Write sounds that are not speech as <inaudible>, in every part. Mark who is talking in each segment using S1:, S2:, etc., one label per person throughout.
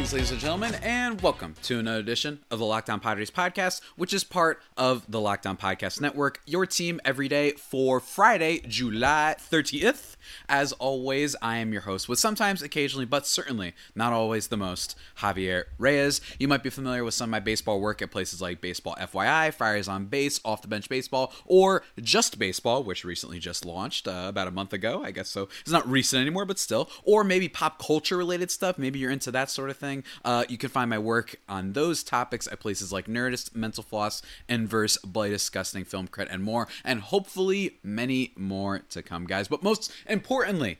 S1: Greetings, ladies and gentlemen, and welcome to another edition of the Locked On Padres podcast, which is part of the Locked On Podcast Network, your team every day for Friday, July 30th. As always, I am your host with sometimes, occasionally, but certainly not always the most, Javier Reyes. You might be familiar with some of my baseball work at places like Baseball FYI, Friars on Base, Off the Bench Baseball, or Just Baseball, which recently just launched uh, about a month ago, I guess so. It's not recent anymore, but still. Or maybe pop culture related stuff. Maybe you're into that sort of thing. Uh, you can find my work on those topics at places like Nerdist, Mental Floss, Inverse, Bloody Disgusting, Film Crit, and more. And hopefully many more to come, guys. But most importantly,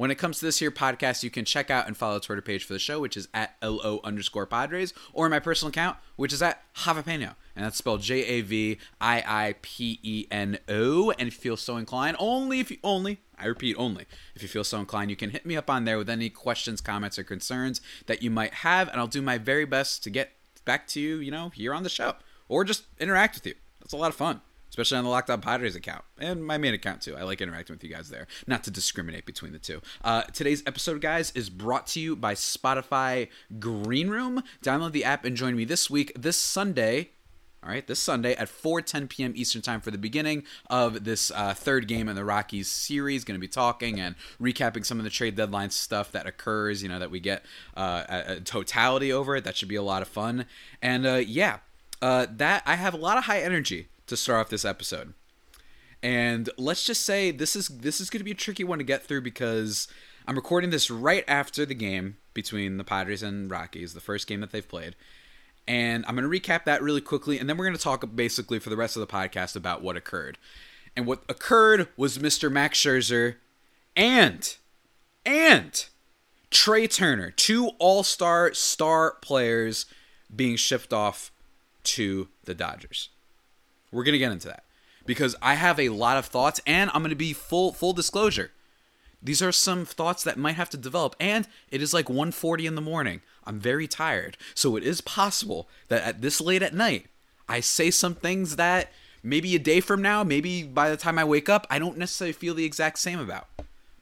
S1: when it comes to this here podcast, you can check out and follow the Twitter page for the show, which is at LO underscore Padres, or my personal account, which is at Javiipeno. And that's spelled J A V I I P E N O. And if you feel so inclined, only if you only, I repeat, only if you feel so inclined, you can hit me up on there with any questions, comments, or concerns that you might have, and I'll do my very best to get back to you, you know, here on the show, or just interact with you. That's a lot of fun especially on the Locked On Padres account and my main account too. I like interacting with you guys there, not to discriminate between the two. Uh, today's episode, guys, is brought to you by Spotify Green Room. Download the app and join me this week, this Sunday. All right, this Sunday at 4:10 p.m. Eastern Time for the beginning of this uh, third game in the Rockies series. Going to be talking and recapping some of the trade deadline stuff that occurs. You know that we get uh, a, a totality over it. That should be a lot of fun. And uh, yeah, uh, that I have a lot of high energy to start off this episode. And let's just say this is this is going to be a tricky one to get through because I'm recording this right after the game between the Padres and Rockies, the first game that they've played. And I'm going to recap that really quickly and then we're going to talk basically for the rest of the podcast about what occurred. And what occurred was Mr. Max Scherzer and and Trea Turner, two All-Star star players being shipped off to the Dodgers. We're gonna get into that because I have a lot of thoughts, and I'm gonna be full full disclosure. These are some thoughts that might have to develop, and it is like 1:40 in the morning. I'm very tired, so it is possible that at this late at night, I say some things that maybe a day from now, maybe by the time I wake up, I don't necessarily feel the exact same about.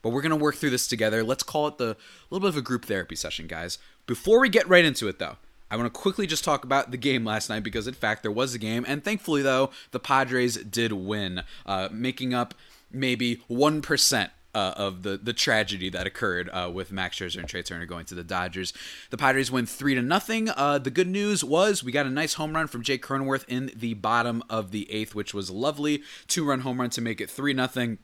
S1: But we're gonna work through this together. Let's call it the little bit of a group therapy session, guys. Before we get right into it, though, I want to quickly just talk about the game last night because, in fact, there was a game, and thankfully, though, the Padres did win, uh, making up maybe one percent. Uh, of the the tragedy that occurred uh, with Max Scherzer and Trea Turner going to the Dodgers, the Padres win three to nothing. Uh, the good news was we got a nice home run from Jake Cronenworth in the bottom of the eighth, which was lovely. Two run home run to make it three nothing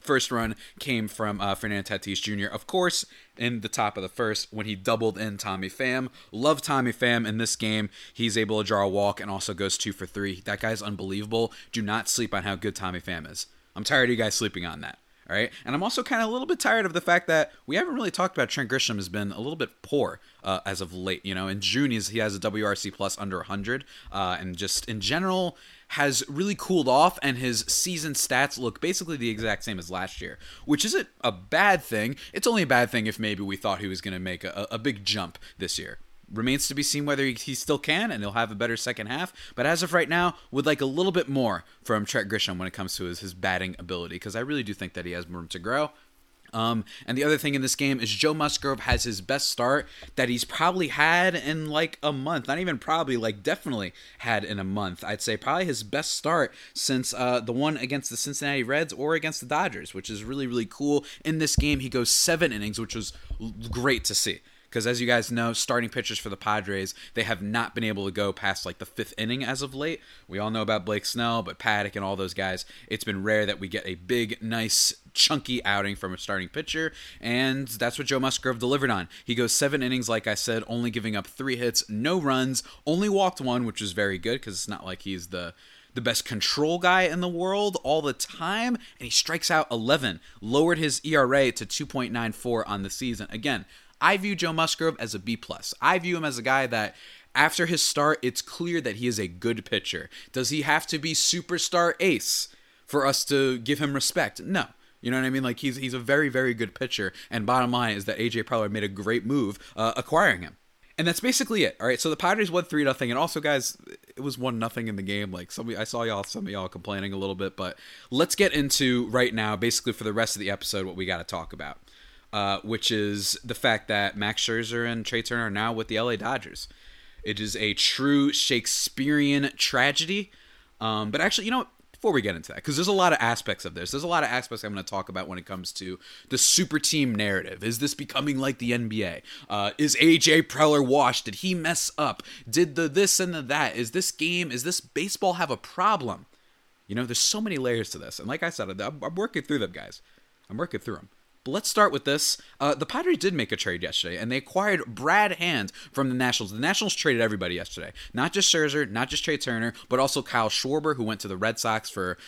S1: first run came from uh, Fernando Tatis Jr. Of course, in the top of the first when he doubled in Tommy Pham. Love Tommy Pham in this game. He's able to draw a walk and also goes two for three. That guy's unbelievable. Do not sleep on how good Tommy Pham is. I'm tired of you guys sleeping on that. All right, and I'm also kind of a little bit tired of the fact that we haven't really talked about Trent Grisham has been a little bit poor uh, as of late. You know, in June he's, he has a WRC plus under 100, uh, and just in general has really cooled off and his season stats look basically the exact same as last year, which isn't a bad thing. It's only a bad thing if maybe we thought he was going to make a, a big jump this year. Remains to be seen whether he, he, still can and he'll have a better second half. But as of right now, would like a little bit more from Trent Grisham when it comes to his, his batting ability because I really do think that he has room to grow. Um, and the other thing in this game is Joe Musgrove has his best start that he's probably had in like a month. Not even probably, like definitely had in a month. I'd say probably his best start since uh, the one against the Cincinnati Reds or against the Dodgers, which is really, really cool. In this game, he goes seven innings, which was great to see because as you guys know, starting pitchers for the Padres, they have not been able to go past like the fifth inning as of late. We all know about Blake Snell, but Paddock and all those guys, it's been rare that we get a big, nice, chunky outing from a starting pitcher, and that's what Joe Musgrove delivered on. He goes seven innings, like I said, only giving up three hits, no runs, only walked one, which is very good because it's not like he's the the best control guy in the world all the time, and he strikes out 11, lowered his ERA to 2.94 on the season. Again, I view Joe Musgrove as a B plus. I view him as a guy that after his start, it's clear that he is a good pitcher. Does he have to be superstar ace for us to give him respect? No. You know what I mean? Like he's he's a very very good pitcher. And bottom line is that AJ Preller made a great move uh, acquiring him. And that's basically it. All right. So the Padres won three nothing, and also guys, it was one nothing in the game. Like some, I saw y'all, some of y'all complaining a little bit, but let's get into right now, basically for the rest of the episode, what we got to talk about, uh, which is the fact that Max Scherzer and Trea Turner are now with the LA Dodgers. It is a true Shakespearean tragedy. Um, but actually, you know, before we get into that, because there's a lot of aspects of this. There's a lot of aspects I'm going to talk about when it comes to the super team narrative. Is this becoming like the NBA? Uh, is AJ Preller washed? Did he mess up? Did the this and the that? Is this game? Is this baseball have a problem? You know, there's so many layers to this, and like I said, I'm, I'm working through them, guys. I'm working through them. But let's start with this. Uh, the Padres did make a trade yesterday, and they acquired Brad Hand from the Nationals. The Nationals traded everybody yesterday, not just Scherzer, not just Trea Turner, but also Kyle Schwarber, who went to the Red Sox for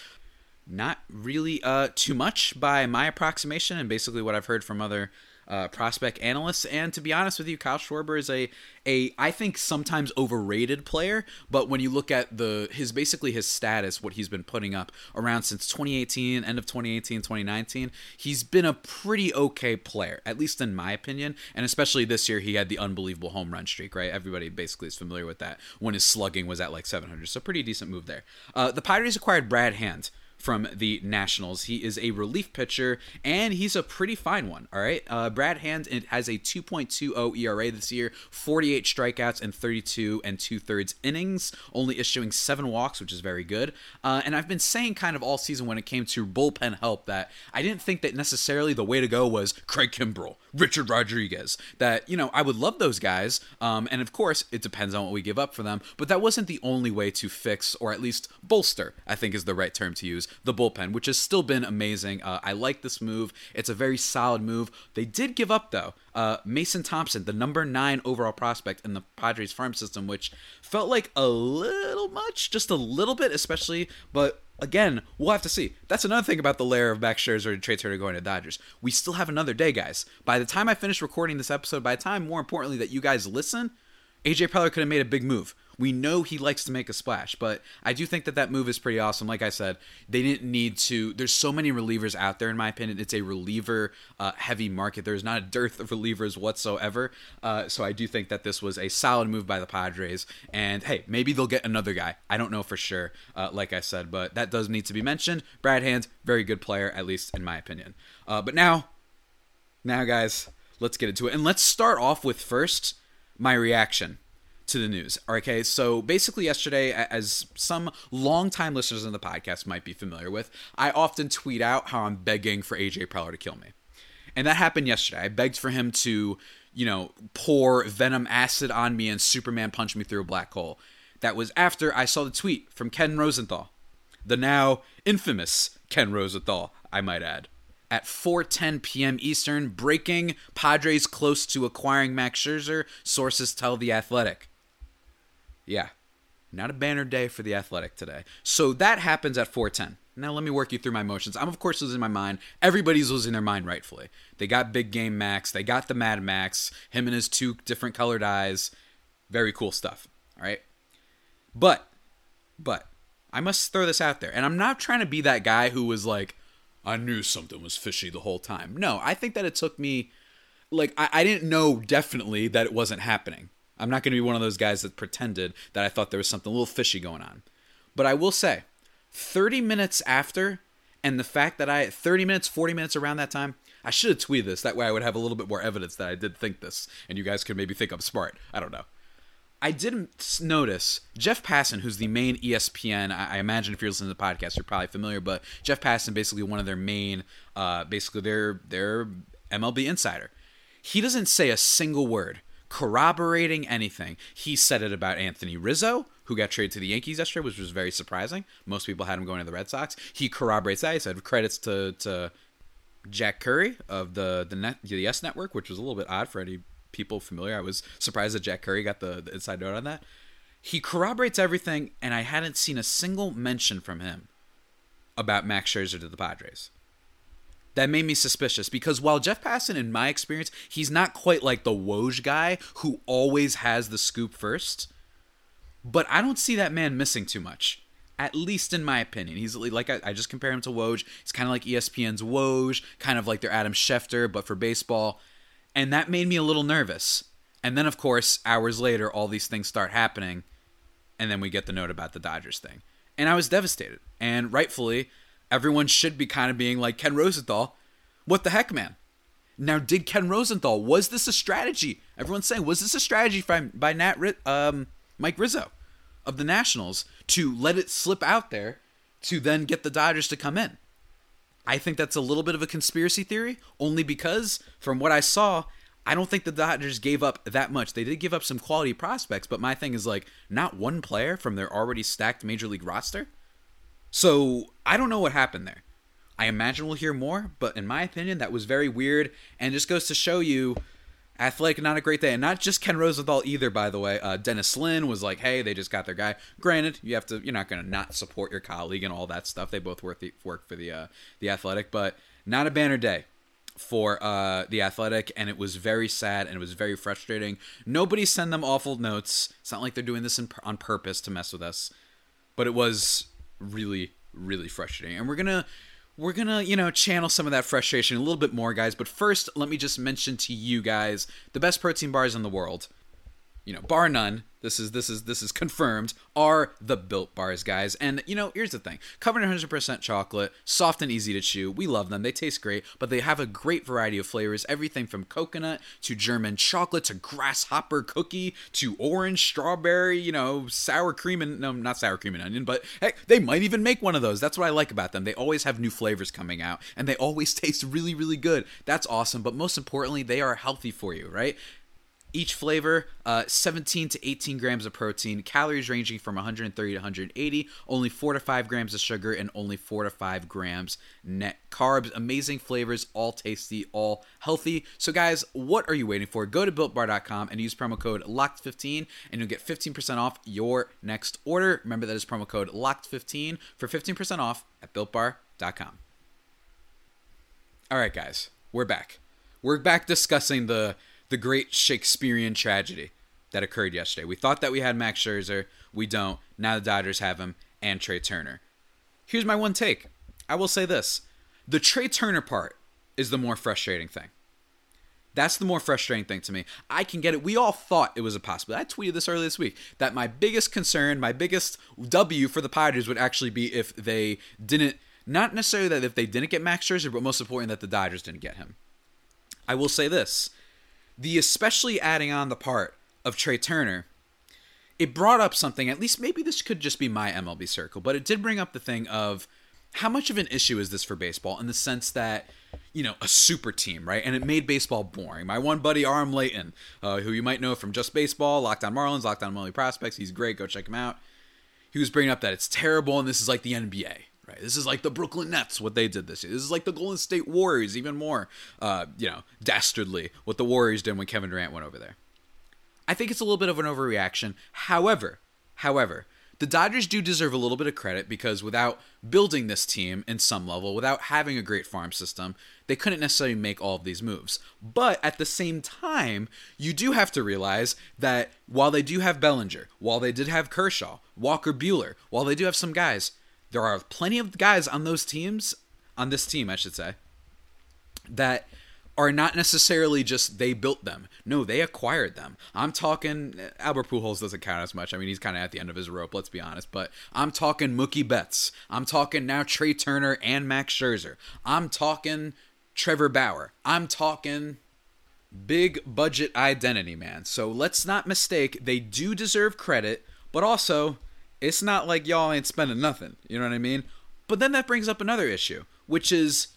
S1: not really uh, too much by my approximation, and basically what I've heard from other uh, prospect analysts. And to be honest with you, Kyle Schwarber is a a I think sometimes overrated player. But when you look at the his basically his status, what he's been putting up around since 2018, end of 2018, 2019, he's been a pretty okay player, at least in my opinion. And especially this year, he had the unbelievable home run streak. Right, everybody basically is familiar with that when his slugging was at like 700. So pretty decent move there. Uh, the Pirates acquired Brad Hand from the Nationals. He is a relief pitcher, and he's a pretty fine one. All right, uh, Brad Hand has a 2.20 ERA this year, 48 strikeouts and 32 and two thirds innings, only issuing seven walks, which is very good. Uh, and I've been saying kind of all season when it came to bullpen help that I didn't think that necessarily the way to go was Craig Kimbrel, Richard Rodriguez. That you know I would love those guys, um, and of course it depends on what we give up for them. But that wasn't the only way to fix or at least bolster. I think is the right term to use the bullpen, which has still been amazing. Uh, I like this move. It's a very solid move. They did give up, though, uh, Mason Thompson, the number nine overall prospect in the Padres farm system, which felt like a little much, just a little bit, especially, but again, we'll have to see. That's another thing about the layer of Max Scherzer and Trea Turner going to Dodgers. We still have another day, guys. By the time I finish recording this episode, by the time, more importantly, that you guys listen, AJ Preller could have made a big move. We know he likes to make a splash, but I do think that that move is pretty awesome. Like I said, they didn't need to. There's so many relievers out there, in my opinion. It's a reliever uh, heavy market. There's not a dearth of relievers whatsoever. Uh, so I do think that this was a solid move by the Padres. And hey, maybe they'll get another guy. I don't know for sure, uh, like I said, but that does need to be mentioned. Brad Hand, very good player, at least in my opinion. Uh, but now, now, guys, let's get into it. And let's start off with first my reaction to the news. Okay, so basically, yesterday, as some longtime listeners in the podcast might be familiar with, I often tweet out how I'm begging for AJ Preller to kill me. And that happened yesterday. I begged for him to, you know, pour venom acid on me and Superman punch me through a black hole. That was after I saw the tweet from Ken Rosenthal, the now infamous Ken Rosenthal, I might add at 4:10 p.m. Eastern, breaking Padres close to acquiring Max Scherzer, sources tell the Athletic. Yeah. Not a banner day for the Athletic today. So that happens at 410. Now let me work you through my motions. I'm of course losing my mind. Everybody's losing their mind rightfully. They got Big Game Max, they got the Mad Max, him and his two different colored eyes. Very cool stuff. All right? But but I must throw this out there. And I'm not trying to be that guy who was like I knew something was fishy the whole time. No, I think that it took me like I, I didn't know definitely that it wasn't happening. I'm not going to be one of those guys that pretended that I thought there was something a little fishy going on. But I will say, 30 minutes after, and the fact that I, 30 minutes, 40 minutes around that time, I should have tweeted this. That way I would have a little bit more evidence that I did think this, and you guys could maybe think I'm smart. I don't know. I didn't notice Jeff Passan, who's the main ESPN. I, imagine if you're listening to the podcast, you're probably familiar. But Jeff Passan, basically one of their main, uh, basically their their MLB insider. He doesn't say a single word corroborating anything. He said it about Anthony Rizzo, who got traded to the Yankees yesterday, which was very surprising. Most people had him going to the Red Sox. He corroborates that. He said credits to, to Jack Curry of the the, net, the Yes Network, which was a little bit odd for any people familiar. I was surprised that Jack Curry got the, the inside note on that. He corroborates everything, and I hadn't seen a single mention from him about Max Scherzer to the Padres that made me suspicious because while Jeff Passan, in my experience, he's not quite like the Woj guy who always has the scoop first, but I don't see that man missing too much At least in my opinion, he's like I, I just compare him to Woj. He's kind of like ESPN's Woj, kind of like their Adam Schefter, but for baseball, and that made me a little nervous. And then, of course, hours later, all these things start happening, and then we get the note about the Dodgers thing, and I was devastated. And rightfully, everyone should be kind of being like Ken Rosenthal, "What the heck, man? Now, did Ken Rosenthal was this a strategy? Everyone's saying was this a strategy by by Nat um, Mike Rizzo of the Nationals to let it slip out there to then get the Dodgers to come in? I think that's a little bit of a conspiracy theory, only because from what I saw, I don't think the Dodgers gave up that much. They did give up some quality prospects, but my thing is like not one player from their already stacked major league roster. So I don't know what happened there. I imagine we'll hear more, but in my opinion, that was very weird and just goes to show you athletic not a great day. And not just ken rosenthal either by the way. Uh, dennis lin was like hey they just got their guy. Granted you have to you're not going to not support your colleague and all that stuff. They both work, the, work for the uh, the athletic but not a banner day for uh, the athletic. And it was very sad and it was very frustrating. Nobody send them awful notes. It's not like they're doing this in, on purpose to mess with us. But it was really really frustrating. And we're gonna we're gonna you know channel some of that frustration a little bit more guys. But first let me just mention to you guys the best protein bars in the world you know bar none this is this is this is confirmed are the built bars guys. And you know here's the thing. Covered in 100% chocolate soft and easy to chew. We love them. They taste great but they have a great variety of flavors everything from coconut to german chocolate to grasshopper cookie to orange strawberry you know sour cream and no not sour cream and onion but hey, they might even make one of those. That's what i like about them. They always have new flavors coming out and they always <laughs> taste really really good. That's awesome but most importantly they are healthy for you right each flavor, uh, 17 to 18 grams of protein, calories ranging from 130 to 180, only 4 to 5 grams of sugar, and only 4 to 5 grams net carbs. Amazing flavors, all tasty, all healthy. So, guys, what are you waiting for? Go to builtbar.com and use promo code LOCKED15 and you'll get 15% off your next order. Remember, that is promo code LOCKED15 for 15% off at builtbar.com. All right, guys, we're back. We're back discussing the the great Shakespearean tragedy that occurred yesterday. We thought that we had Max Scherzer. We don't. Now the Dodgers have him and Trea Turner. Here's my one take. I will say this. The Trea Turner part is the more frustrating thing. That's the more frustrating thing to me. I can get it. We all thought it was a possibility. I tweeted this earlier this week that my biggest concern, my biggest W for the Padres would actually be if they didn't, not necessarily that if they didn't get Max Scherzer, but most important that the Dodgers didn't get him. I will say this the especially adding on the part of Trea Turner, it brought up something, at least maybe this could just be my MLB circle, but it did bring up the thing of how much of an issue is this for baseball in the sense that, you know, a super team, right? And it made baseball boring. My one buddy, Aram Leighton, uh, who you might know from Just Baseball, Locked On Marlins, Locked On MLB Prospects, he's great, go check him out. He was bringing up that it's terrible and this is like the NBA, Right. This is like the Brooklyn Nets, what they did this year. This is like the Golden State Warriors, even more, uh, you know, dastardly what the Warriors did when Kevin Durant went over there. I think it's a little bit of an overreaction. However, however, the Dodgers do deserve a little bit of credit because without building this team in some level, without having a great farm system, they couldn't necessarily make all of these moves. But at the same time, you do have to realize that while they do have Bellinger, while they did have Kershaw, Walker Buehler, while they do have some guys, there are plenty of guys on those teams, on this team, I should say, that are not necessarily just they built them. No, they acquired them. I'm talking Albert Pujols doesn't count as much. I mean, he's kind of at the end of his rope. Let's be honest. But I'm talking Mookie Betts. I'm talking now Trea Turner and Max Scherzer. I'm talking Trevor Bauer. I'm talking big budget identity man. So let's not mistake. They do deserve credit, but also it's not like y'all ain't spending nothing. You know what I mean? But then that brings up another issue, which is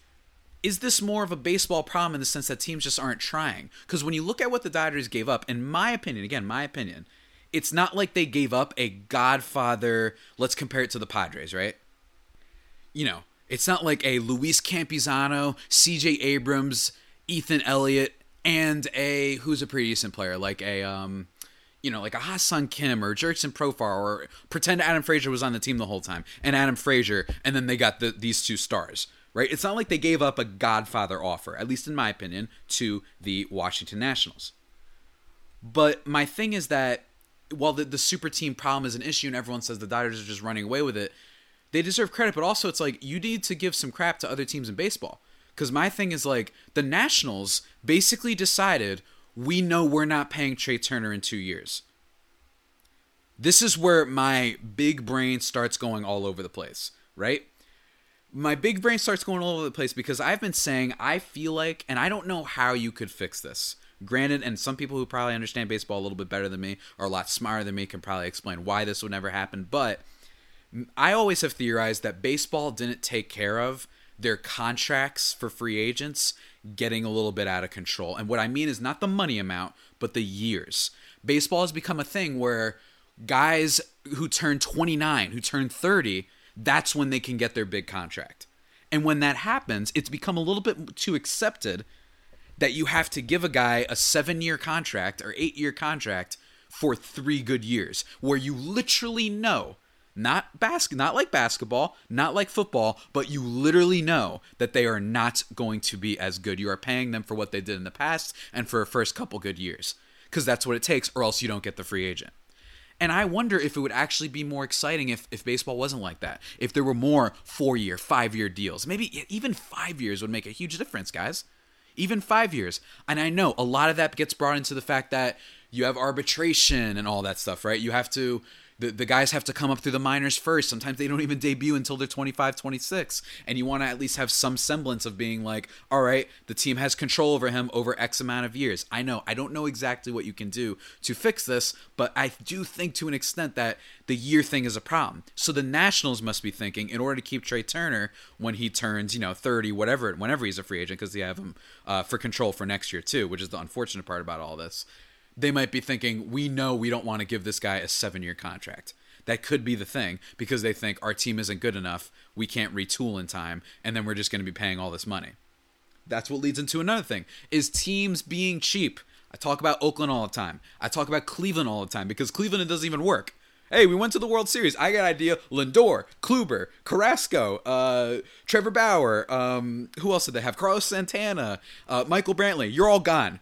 S1: is this more of a baseball problem in the sense that teams just aren't trying? Because when you look at what the Dodgers gave up, in my opinion, again, my opinion, it's not like they gave up a Godfather. Let's compare it to the Padres, right? You know, it's not like a Luis Campusano, C.J. Abrams, Ethan Elliott, and a who's a pretty decent player like a um you know, like a Ha-Seong Kim or Jurickson Profar or pretend Adam Frazier was on the team the whole time and Adam Frazier, and then they got the, these two stars, right? It's not like they gave up a Godfather offer, at least in my opinion, to the Washington Nationals. But my thing is that while the, the super team problem is an issue and everyone says the Dodgers are just running away with it, they deserve credit, but also it's like you need to give some crap to other teams in baseball. Because my thing is like the Nationals basically decided we know we're not paying Trea Turner in two years. This is where my big brain starts going all over the place, right? My big brain starts going all over the place because I've been saying I feel like, and I don't know how you could fix this. Granted, and some people who probably understand baseball a little bit better than me or a lot smarter than me can probably explain why this would never happen. But I always have theorized that baseball didn't take care of their contracts for free agents getting a little bit out of control. And what I mean is not the money amount, but the years. Baseball has become a thing where guys who turn 29, who turn 30, that's when they can get their big contract. And when that happens, it's become a little bit too accepted that you have to give a guy a seven year contract or eight year contract for three good years, where you literally know not bas- not like basketball, not like football, but you literally know that they are not going to be as good. You are paying them for what they did in the past and for a first couple good years because that's what it takes, or else you don't get the free agent. And I wonder if it would actually be more exciting if, if baseball wasn't like that. If there were more four year, five year deals. Maybe even five years would make a huge difference, guys. Even five years. And I know a lot of that gets brought into the fact that you have arbitration and all that stuff, right? You have to the, the guys have to come up through the minors first. Sometimes they don't even debut until they're 25, 26. And you want to at least have some semblance of being like, all right, the team has control over him over X amount of years. I know, I don't know exactly what you can do to fix this, but I do think to an extent that the year thing is a problem. So the Nationals must be thinking, in order to keep Trea Turner when he turns, you know, 30, whatever, whenever he's a free agent, because they have him uh, for control for next year too, which is the unfortunate part about all this they might be thinking, we know we don't want to give this guy a seven year contract. That could be the thing because they think our team isn't good enough, we can't retool in time, and then we're just going to be paying all this money. That's what leads into another thing is teams being cheap. I talk about Oakland all the time. I talk about Cleveland all the time because Cleveland it doesn't even work. Hey, we went to the World Series. I got an idea. Lindor, Kluber, Carrasco, uh, Trevor Bauer. Um, who else did they have? Carlos Santana, uh, Michael Brantley. You're all gone.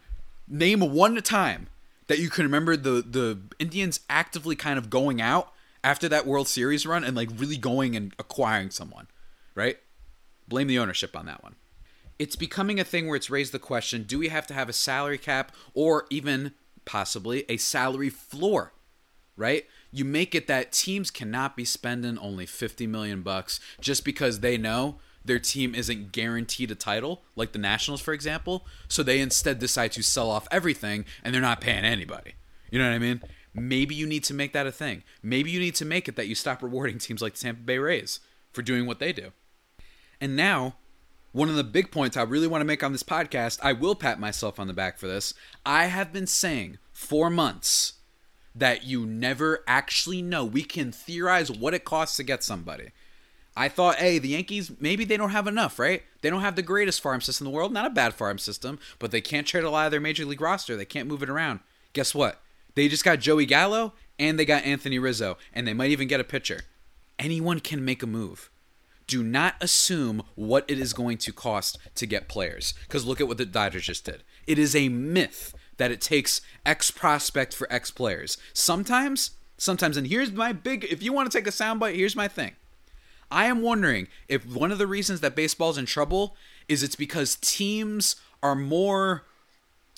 S1: Name one time that you can remember the the Indians actively kind of going out after that World Series run and like really going and acquiring someone, right? Blame the ownership on that one. It's becoming a thing where it's raised the question, do we have to have a salary cap or even possibly a salary floor, right? You make it that teams cannot be spending only 50 million bucks just because they know their team isn't guaranteed a title, like the Nationals, for example. So they instead decide to sell off everything and they're not paying anybody. You know what I mean? Maybe you need to make that a thing. Maybe you need to make it that you stop rewarding <laughs> teams like the Tampa Bay Rays for doing what they do. And now, one of the big points I really want to make on this podcast, I will pat myself on the back for this. I have been saying for months that you never actually know. We can theorize what it costs to get somebody. I thought, hey, the Yankees, maybe they don't have enough, right? They don't have the greatest farm system in the world. Not a bad farm system, but they can't trade a lot of their major league roster. They can't move it around. Guess what? They just got Joey Gallo and they got Anthony Rizzo, and they might even get a pitcher. Anyone can make a move. Do not assume what it is going to cost to get players, because look at what the Dodgers just did. It is a myth that it takes X prospect for X players. Sometimes, sometimes, and here's my big if you want to take a soundbite, here's my thing I am wondering if one of the reasons that baseball's in trouble is it's because teams are more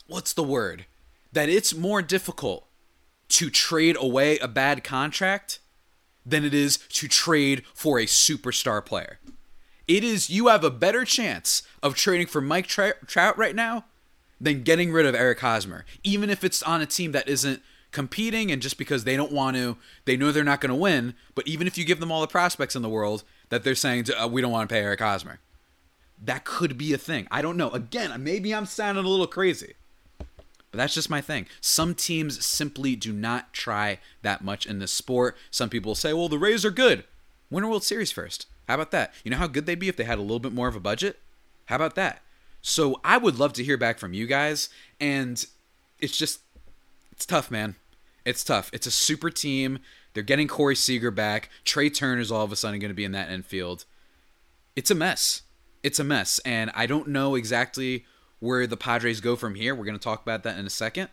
S1: what's the word? That it's more difficult to trade away a bad contract than it is to trade for a superstar player. It is you have a better chance of trading for Mike Trout right now than getting rid of Eric Hosmer, even if it's on a team that isn't competing and just because they don't want to, they know they're not going to win. But even if you give them all the prospects in the world, that they're saying uh, we don't want to pay Eric Hosmer. That could be a thing. I don't know. Again, maybe I'm sounding a little crazy. But that's just my thing. Some teams simply do not try that much in this sport. Some people say, well, the Rays are good. Win a World Series first. How about that? You know how good they'd be if they had a little bit more of a budget? How about that? So I would love to hear back from you guys. And it's just, it's tough, man. It's tough. It's a super team. They're getting Corey Seager back. Trea Turner's all of a sudden going to be in that infield. It's a mess. It's a mess. And I don't know exactly where the Padres go from here. We're going to talk about that in a second.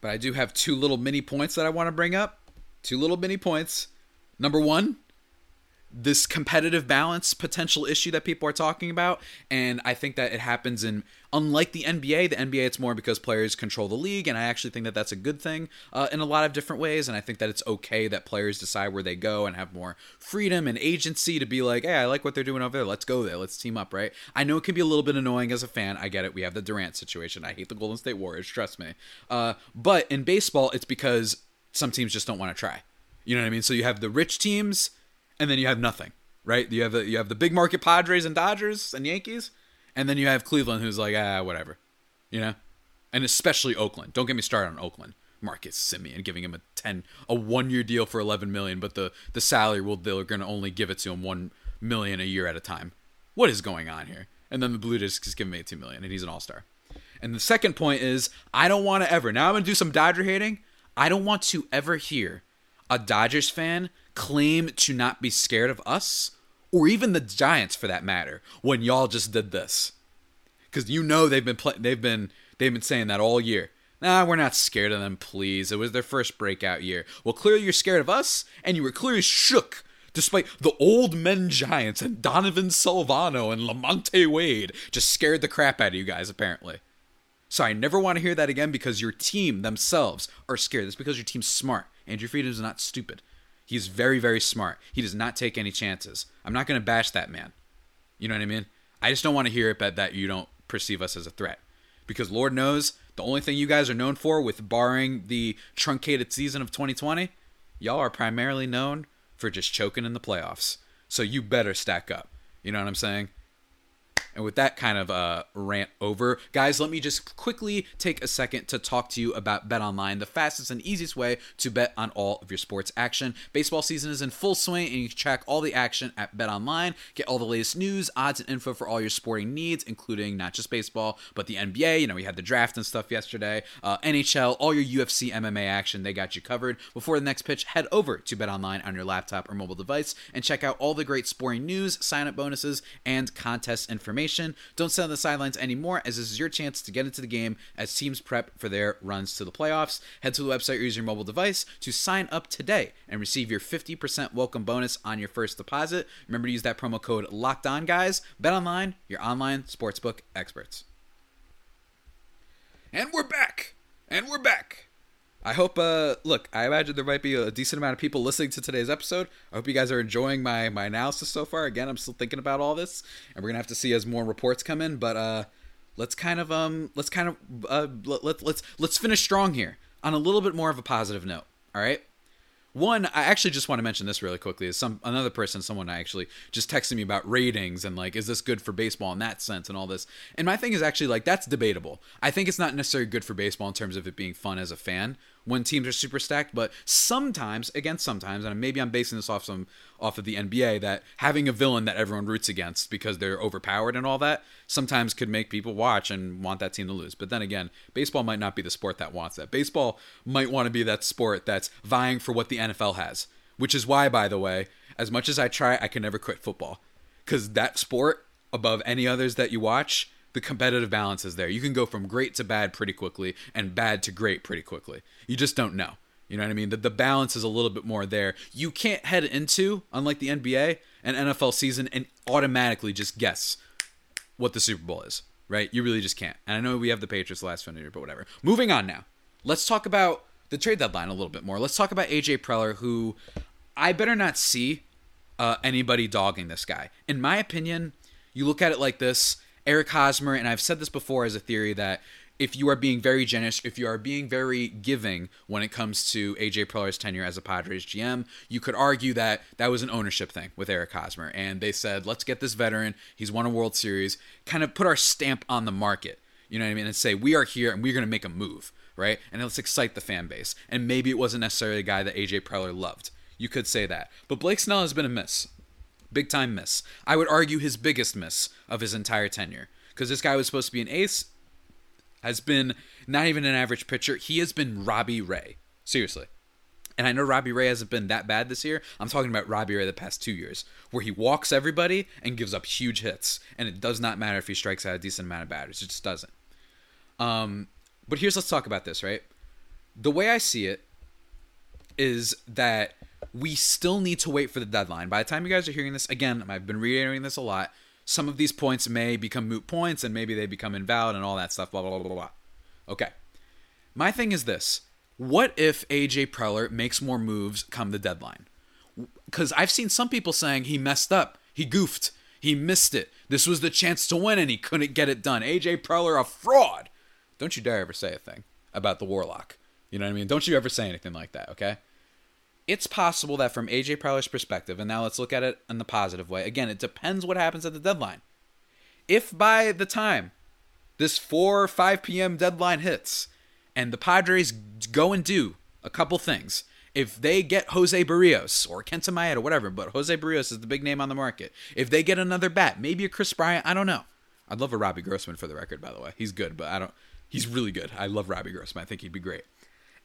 S1: But I do have two little mini points that I want to bring up. Two little mini points. Number one, this competitive balance potential issue that people are talking about and i think that it happens in unlike the nba the nba it's more because players control the league and i actually think that that's a good thing uh, in a lot of different ways and i think that it's okay that players decide where they go and have more freedom and agency to be like hey i like what they're doing over there. Let's go there. Let's team up right? I know it can be a little bit annoying as a fan. I get it. We have the durant situation. I hate the golden state warriors trust me. Uh, but in baseball it's because some teams just don't want to try. You know what i mean? So you have the rich teams and then you have nothing, right? You have the you have the big market Padres and Dodgers and Yankees, and then you have Cleveland, who's like ah whatever, you know, and especially Oakland. Don't get me started on Oakland. Marcus Semien giving him a ten a one year deal for eleven million, but the the salary will they're going to only give it to him one million a year at a time. What is going on here? And then the Blue Jays give him eighteen million, and he's an all star. And the second point is I don't want to ever. Now I'm going to do some Dodger hating. I don't want to ever hear a Dodgers fan claim to not be scared of us or even the Giants for that matter when y'all just did this. Cuz you know they've been play- they've been they've been saying that all year. Nah, we're not scared of them, please. It was their first breakout year. Well, clearly you're scared of us and you were clearly shook despite the old men Giants and Donovan Solano and Lamonte Wade just scared the crap out of you guys apparently. So I never want to hear that again because your team themselves are scared. That's because your team's smart. Andrew Friedman is not stupid. He's very, very smart. He does not take any chances. I'm not going to bash that man. You know what I mean? I just don't want to hear it that, that you don't perceive us as a threat. Because Lord knows, the only thing you guys are known for, with barring the truncated season of 2020, y'all are primarily known for just choking in the playoffs. So you better stack up. You know what I'm saying? And with that kind of uh, rant over, guys, let me just quickly take a second to talk to you about Bet Online, the fastest and easiest way to bet on all of your sports action. Baseball season is in full swing, and you can track all the action at Bet Online. Get all the latest news, odds, and info for all your sporting needs, including not just baseball, but the NBA. You know, we had the draft and stuff yesterday, uh, NHL, all your UFC, MMA action. They got you covered. Before the next pitch, head over to Bet Online on your laptop or mobile device and check out all the great sporting news, sign up bonuses, and contest information Don't sit on the sidelines anymore, as this is your chance to get into the game as teams prep for their runs to the playoffs. Head to the website or use your mobile device to sign up today and receive your 50% welcome bonus on your first deposit. Remember to use that promo code Locked On, guys. Bet online, your online sportsbook experts. And we're back. And we're back. I hope. Uh, look, I imagine there might be a decent amount of people listening to today's episode. I hope you guys are enjoying my my analysis so far. Again, I'm still thinking about all this, and we're gonna have to see as more reports come in. But uh, let's kind of um, let's kind of uh, let, let let's let's finish strong here on a little bit more of a positive note. All right. One, I actually just want to mention this really quickly. Is some another person, someone I actually just texted me about ratings and like, is this good for baseball in that sense and all this. And my thing is actually like that's debatable. I think it's not necessarily good for baseball in terms of it being fun as a fan, when teams are super stacked, but sometimes, again, sometimes, and maybe I'm basing this off some off of the NBA, that having a villain that everyone roots against because they're overpowered and all that sometimes could make people watch and want that team to lose. But then again, baseball might not be the sport that wants that. Baseball might want to be that sport that's vying for what the NFL has, which is why, by the way, as much as I try, I can never quit football because that sport above any others that you watch the competitive balance is there. You can go from great to bad pretty quickly and bad to great pretty quickly. You just don't know. You know what I mean? The, the balance is a little bit more there. You can't head into, unlike the NBA, an NFL season and automatically just guess what the Super Bowl is, right? You really just can't. And I know we have the Patriots last year, but whatever. Moving on now. Let's talk about the trade deadline a little bit more. Let's talk about AJ Preller, who I better not see uh, anybody dogging this guy. In my opinion, you look at it like this Eric Hosmer, and I've said this before as a theory that if you are being very generous, if you are being very giving when it comes to AJ Preller's tenure as a Padres GM, you could argue that that was an ownership thing with Eric Hosmer. And they said, let's get this veteran. He's won a World Series, kind of put our stamp on the market. You know what I mean? And say, we are here and we're going to make a move, right? And let's excite the fan base. And maybe it wasn't necessarily a guy that AJ Preller loved. You could say that. But Blake Snell has been a miss. Big time miss. I would argue his biggest miss of his entire tenure. Because this guy was supposed to be an ace, has been not even an average pitcher. He has been Robbie Ray. Seriously. And I know Robbie Ray hasn't been that bad this year. I'm talking about Robbie Ray the past two years, where he walks everybody and gives up huge hits. And it does not matter if he strikes out a decent amount of batters. It just doesn't. Um, but here's let's talk about this, right? The way I see it is that we still need to wait for the deadline. By the time you guys are hearing this, again, I've been reiterating this a lot. Some of these points may become moot points and maybe they become invalid and all that stuff, blah, blah, blah, blah, blah. Okay. My thing is this what if AJ Preller makes more moves come the deadline? Because I've seen some people saying he messed up, he goofed, he missed it. This was the chance to win and he couldn't get it done. AJ Preller, a fraud. Don't you dare ever say a thing about the Warlock. You know what I mean? Don't you ever say anything like that, okay? It's possible that from AJ Preller's perspective, and now let's look at it in the positive way. Again, it depends what happens at the deadline. If by the time this 4 or 5 p.m. deadline hits and the Padres go and do a couple things, if they get Jose Berrios or Kenta Maeda whatever, but Jose Berrios is the big name on the market. If they get another bat, maybe a Kris Bryant, I don't know. I'd love a Robbie Grossman for the record, by the way. He's good, but I don't. He's really good. I love Robbie Grossman. I think he'd be great.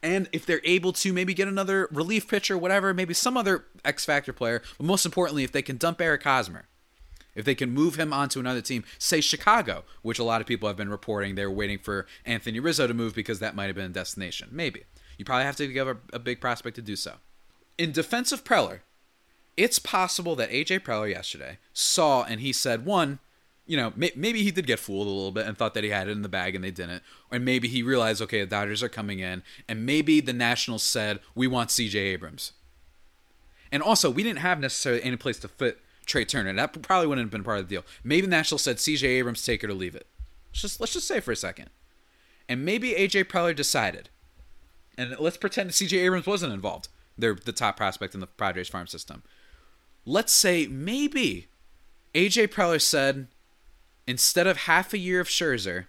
S1: And if they're able to maybe get another relief pitcher, whatever, maybe some other X Factor player, but most importantly, if they can dump Eric Hosmer, if they can move him onto another team, say Chicago, which a lot of people have been reporting they're waiting for Anthony Rizzo to move because that might have been a destination. Maybe. You probably have to give a, a big prospect to do so. In defense of Preller, it's possible that AJ Preller yesterday saw and he said, one, you know, may, maybe he did get fooled a little bit and thought that he had it in the bag and they didn't. Or maybe he realized, okay, the Dodgers are coming in, and maybe the Nationals said, we want CJ Abrams. And also, we didn't have necessarily any place to fit Trea Turner. That probably wouldn't have been part of the deal. Maybe the Nationals said CJ Abrams, take it or leave it. Let's just let's just say for a second. And maybe AJ Preller decided and let's pretend CJ Abrams wasn't involved. They're the top prospect in the Padres farm system. Let's say maybe AJ Preller said, instead of half a year of Scherzer,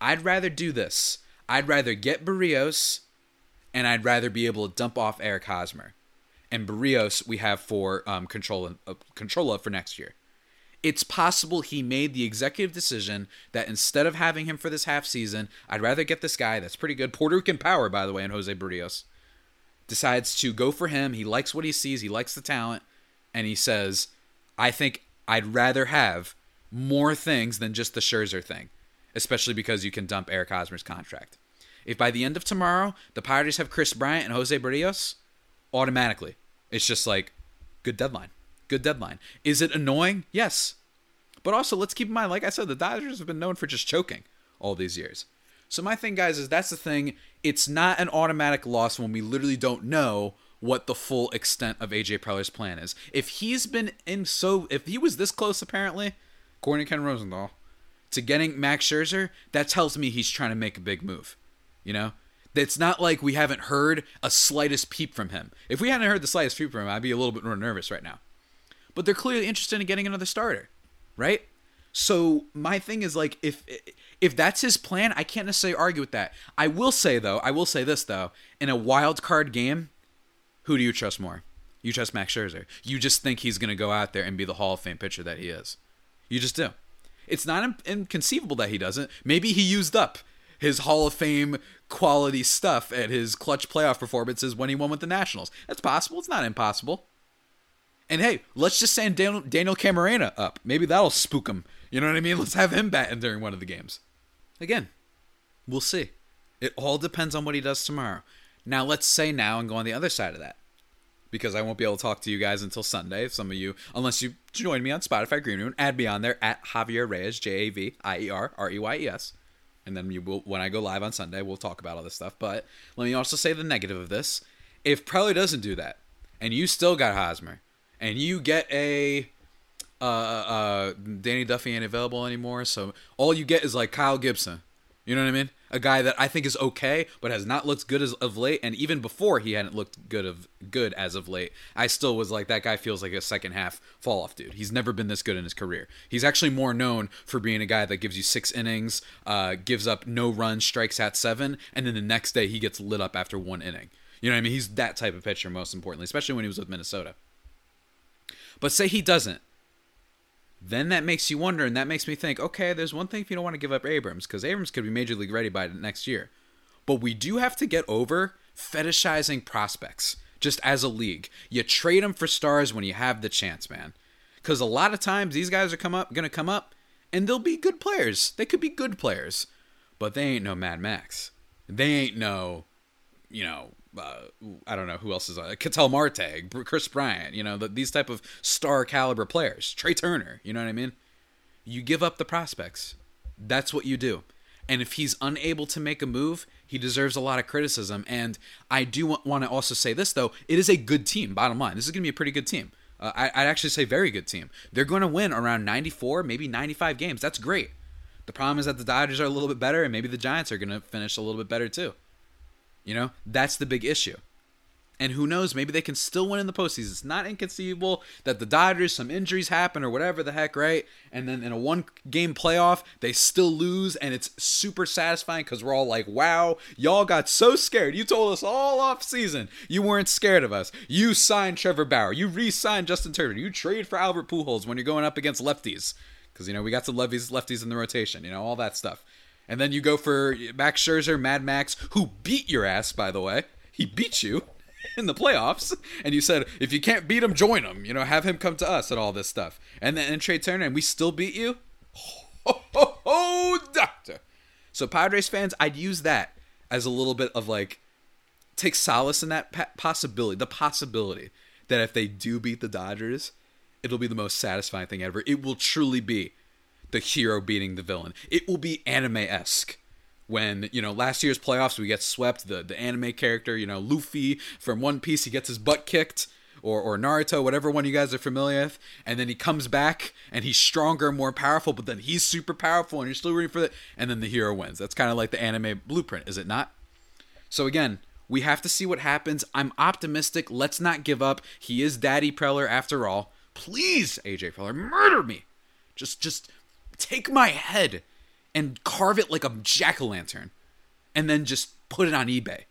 S1: I'd rather do this. I'd rather get Berrios, and I'd rather be able to dump off Eric Hosmer. And Berrios we have for um, control uh, control of for next year it's possible he made the executive decision that instead of having him for this half season, I'd rather get this guy that's pretty good, Puerto Rican power, by the way, and Jose Berrios. Decides to go for him. He likes what he sees, he likes the talent, and he says, I think I'd rather have more things than just the Scherzer thing, especially because you can dump Eric Hosmer's contract. If by the end of tomorrow the Pirates have Kris Bryant and Jose Berrios, automatically, it's just like, good deadline good deadline. Is it annoying? Yes. But also, let's keep in mind, like I said, the Dodgers have been known for just choking all these years. So my thing, guys, is that's the thing. It's not an automatic loss when we literally don't know what the full extent of AJ Preller's plan is. If he's been in so, if he was this close, apparently, according to Ken Rosenthal, to getting Max Scherzer, that tells me he's trying to make a big move. You know, it's not like we haven't heard a slightest peep from him. If we hadn't heard the slightest peep from him, I'd be a little bit more nervous right now but they're clearly interested in getting another starter, right? So my thing is like if if that's his plan, I can't necessarily argue with that. I will say though, I will say this though, in a wild card game, who do you trust more? You trust Max Scherzer. You just think he's going to go out there and be the Hall of Fame pitcher that he is. You just do. It's not inconceivable that he doesn't. Maybe he used up his Hall of Fame quality stuff at his clutch playoff performances when he won with the Nationals. That's possible. It's not impossible. And hey, let's just send Daniel, Daniel Camarena up. Maybe that'll spook him. You know what I mean? <laughs> Let's have him batting during one of the games. Again, we'll see. It all depends on what he does tomorrow. Now, let's say now and go on the other side of that. Because I won't be able to talk to you guys until Sunday. If Some of you, unless you join me on Spotify Green Room, add me on there at Javier Reyes, J A V I E R R E Y E S. And then you will, when I go live on Sunday, we'll talk about all this stuff. But let me also say the negative of this. If Preller doesn't do that, and you still got Hosmer, and you get a uh, uh, Danny Duffy ain't available anymore, so all you get is like Kyle Gibson. You know what I mean? A guy that I think is okay, but has not looked good as of late, and even before he hadn't looked good of good as of late. I still was like that guy feels like a second half fall off dude. He's never been this good in his career. He's actually more known for being a guy that gives you six innings, uh, gives up no runs, strikes out seven, and then the next day he gets lit up after one inning. You know what I mean? He's that type of pitcher, most importantly, especially when he was with Minnesota. But say he doesn't. Then that makes you wonder, and that makes me think okay, there's one thing if you don't want to give up Abrams, because Abrams could be major league ready by next year. But we do have to get over fetishizing prospects just as a league. You trade them for stars when you have the chance, man. Because a lot of times these guys are come up, gonna come up, and they'll be good players. They could be good players, but they ain't no Mad Max. They ain't no you know, uh, I don't know who else is on. Ketel Marte, Kris Bryant, you know, the, these type of star caliber players. Trea Turner, you know what I mean? You give up the prospects. That's what you do. And if he's unable to make a move, he deserves a lot of criticism. And I do want to also say this, though. It is a good team, bottom line. This is going to be a pretty good team. Uh, I, would actually say very good team. They're going to win around 94, maybe 95 games. That's great. The problem is that the Dodgers are a little bit better, and maybe the Giants are going to finish a little bit better too. You know, that's the big issue. And who knows, maybe they can still win in the postseason. It's not inconceivable that the Dodgers, some injuries happen or whatever the heck, right? And then in a one game playoff, they still lose, and it's super satisfying because we're all like, wow, y'all got so scared. You told us all off season you weren't scared of us. You signed Trevor Bauer, you re signed Justin Turner, you trade for Albert Pujols when you're going up against lefties. Because, you know, we got some lefties, lefties in the rotation, you know, all that stuff. And then you go for Max Scherzer, Mad Max, who beat your ass, by the way. He beat you <laughs> in the playoffs, and you said if you can't beat him, join him. You know, have him come to us and all this stuff. And then and Trea Turner, and we still beat you. Oh, oh, oh, doctor. So Padres fans, I'd use that as a little bit of like take solace in that possibility, the possibility that if they do beat the Dodgers, it'll be the most satisfying thing ever. It will truly be the hero beating the villain. It will be anime esque when you know last year's playoffs we get swept the the anime character you know Luffy from One Piece he gets his butt kicked or or Naruto whatever one you guys are familiar with and then he comes back and he's stronger more powerful but then he's super powerful and you're still rooting for it and then the hero wins. That's kind of like the anime blueprint is it not? So again we have to see what happens. I'm optimistic. Let's not give up. He is daddy Preller after all. Please AJ Preller murder me! Just just take my head and carve it like a jack o' lantern, and then just put it on eBay.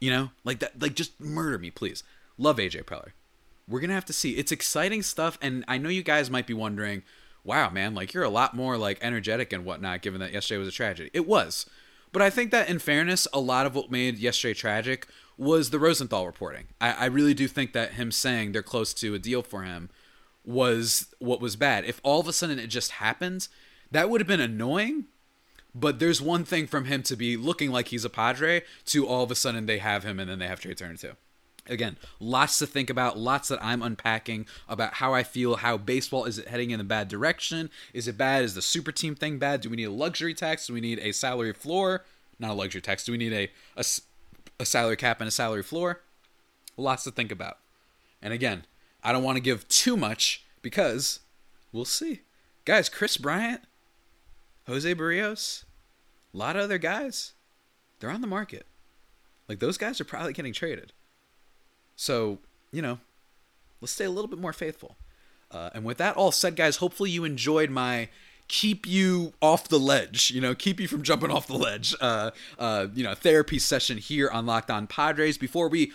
S1: You know, like that. Like just murder me, please. Love AJ Preller. We're gonna have to see. It's exciting stuff, and I know you guys might be wondering, "Wow, man, like you're a lot more like energetic and whatnot." Given that yesterday was a tragedy, it was. But I think that in fairness, a lot of what made yesterday tragic was the Rosenthal reporting. I, I really do think that him saying they're close to a deal for him was what was bad. If all of a sudden it just happened, that would have been annoying, but there's one thing from him to be looking like he's a Padre to all of a sudden they have him and then they have Trea Turner too. Again, lots to think about, lots that I'm unpacking about how I feel, how baseball is it heading in a bad direction? Is it bad? Is the super team thing bad? Do we need a luxury tax? Do we need a salary floor? Not a luxury tax. Do we need a, a, a salary cap and a salary floor? Lots to think about. And again, I don't want to give too much because we'll see. Guys, Kris Bryant, Jose Berrios, a lot of other guys, they're on the market. Like those guys are probably getting traded. So, you know, let's stay a little bit more faithful. Uh, and with that all said, guys, hopefully you enjoyed my keep you off the ledge, you know, keep you from jumping off the ledge, uh, uh, you know, therapy session here on Locked On Padres. Before we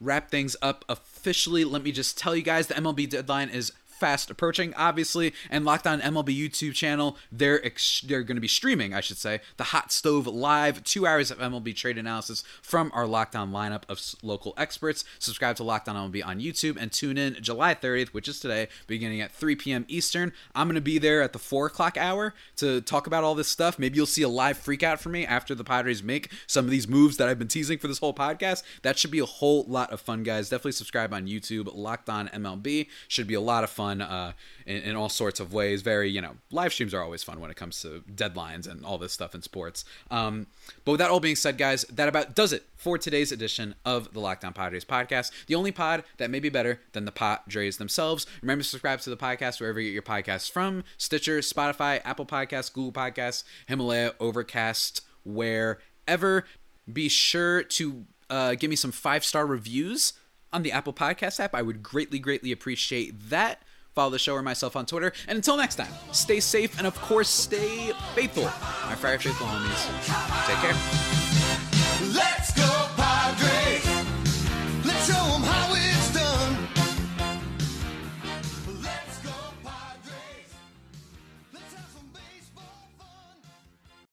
S1: wrap things up officially, let me just tell you guys the MLB deadline is fast approaching, obviously, and Locked On MLB YouTube channel, they're ex- they're going to be streaming, I should say, the Hot Stove Live, two hours of MLB trade analysis from our Locked On lineup of local experts. Subscribe to Locked On MLB on YouTube and tune in July 30th, which is today, beginning at 3 p.m. Eastern. I'm going to be there at the 4 o'clock hour to talk about all this stuff. Maybe you'll see a live freakout from me after the Padres make some of these moves that I've been teasing for this whole podcast. That should be a whole lot of fun, guys. Definitely subscribe on YouTube, Locked On MLB. Should be a lot of fun fun uh, in, in, all sorts of ways. Very, you know, live streams are always fun when it comes to deadlines and all this stuff in sports. Um, but with that all being said, guys, that about does it for today's edition of the Locked On Padres podcast. The only pod that may be better than the Padres themselves. Remember to subscribe to the podcast wherever you get your podcasts from Stitcher, Spotify, Apple Podcasts, Google Podcasts, Himalaya, Overcast, wherever. Be sure to uh, give me some five star reviews on the Apple Podcast app. I would greatly, greatly appreciate that. Follow the show or myself on Twitter. And until next time, stay safe and of course stay faithful. My Friar Faithful homies. Take care.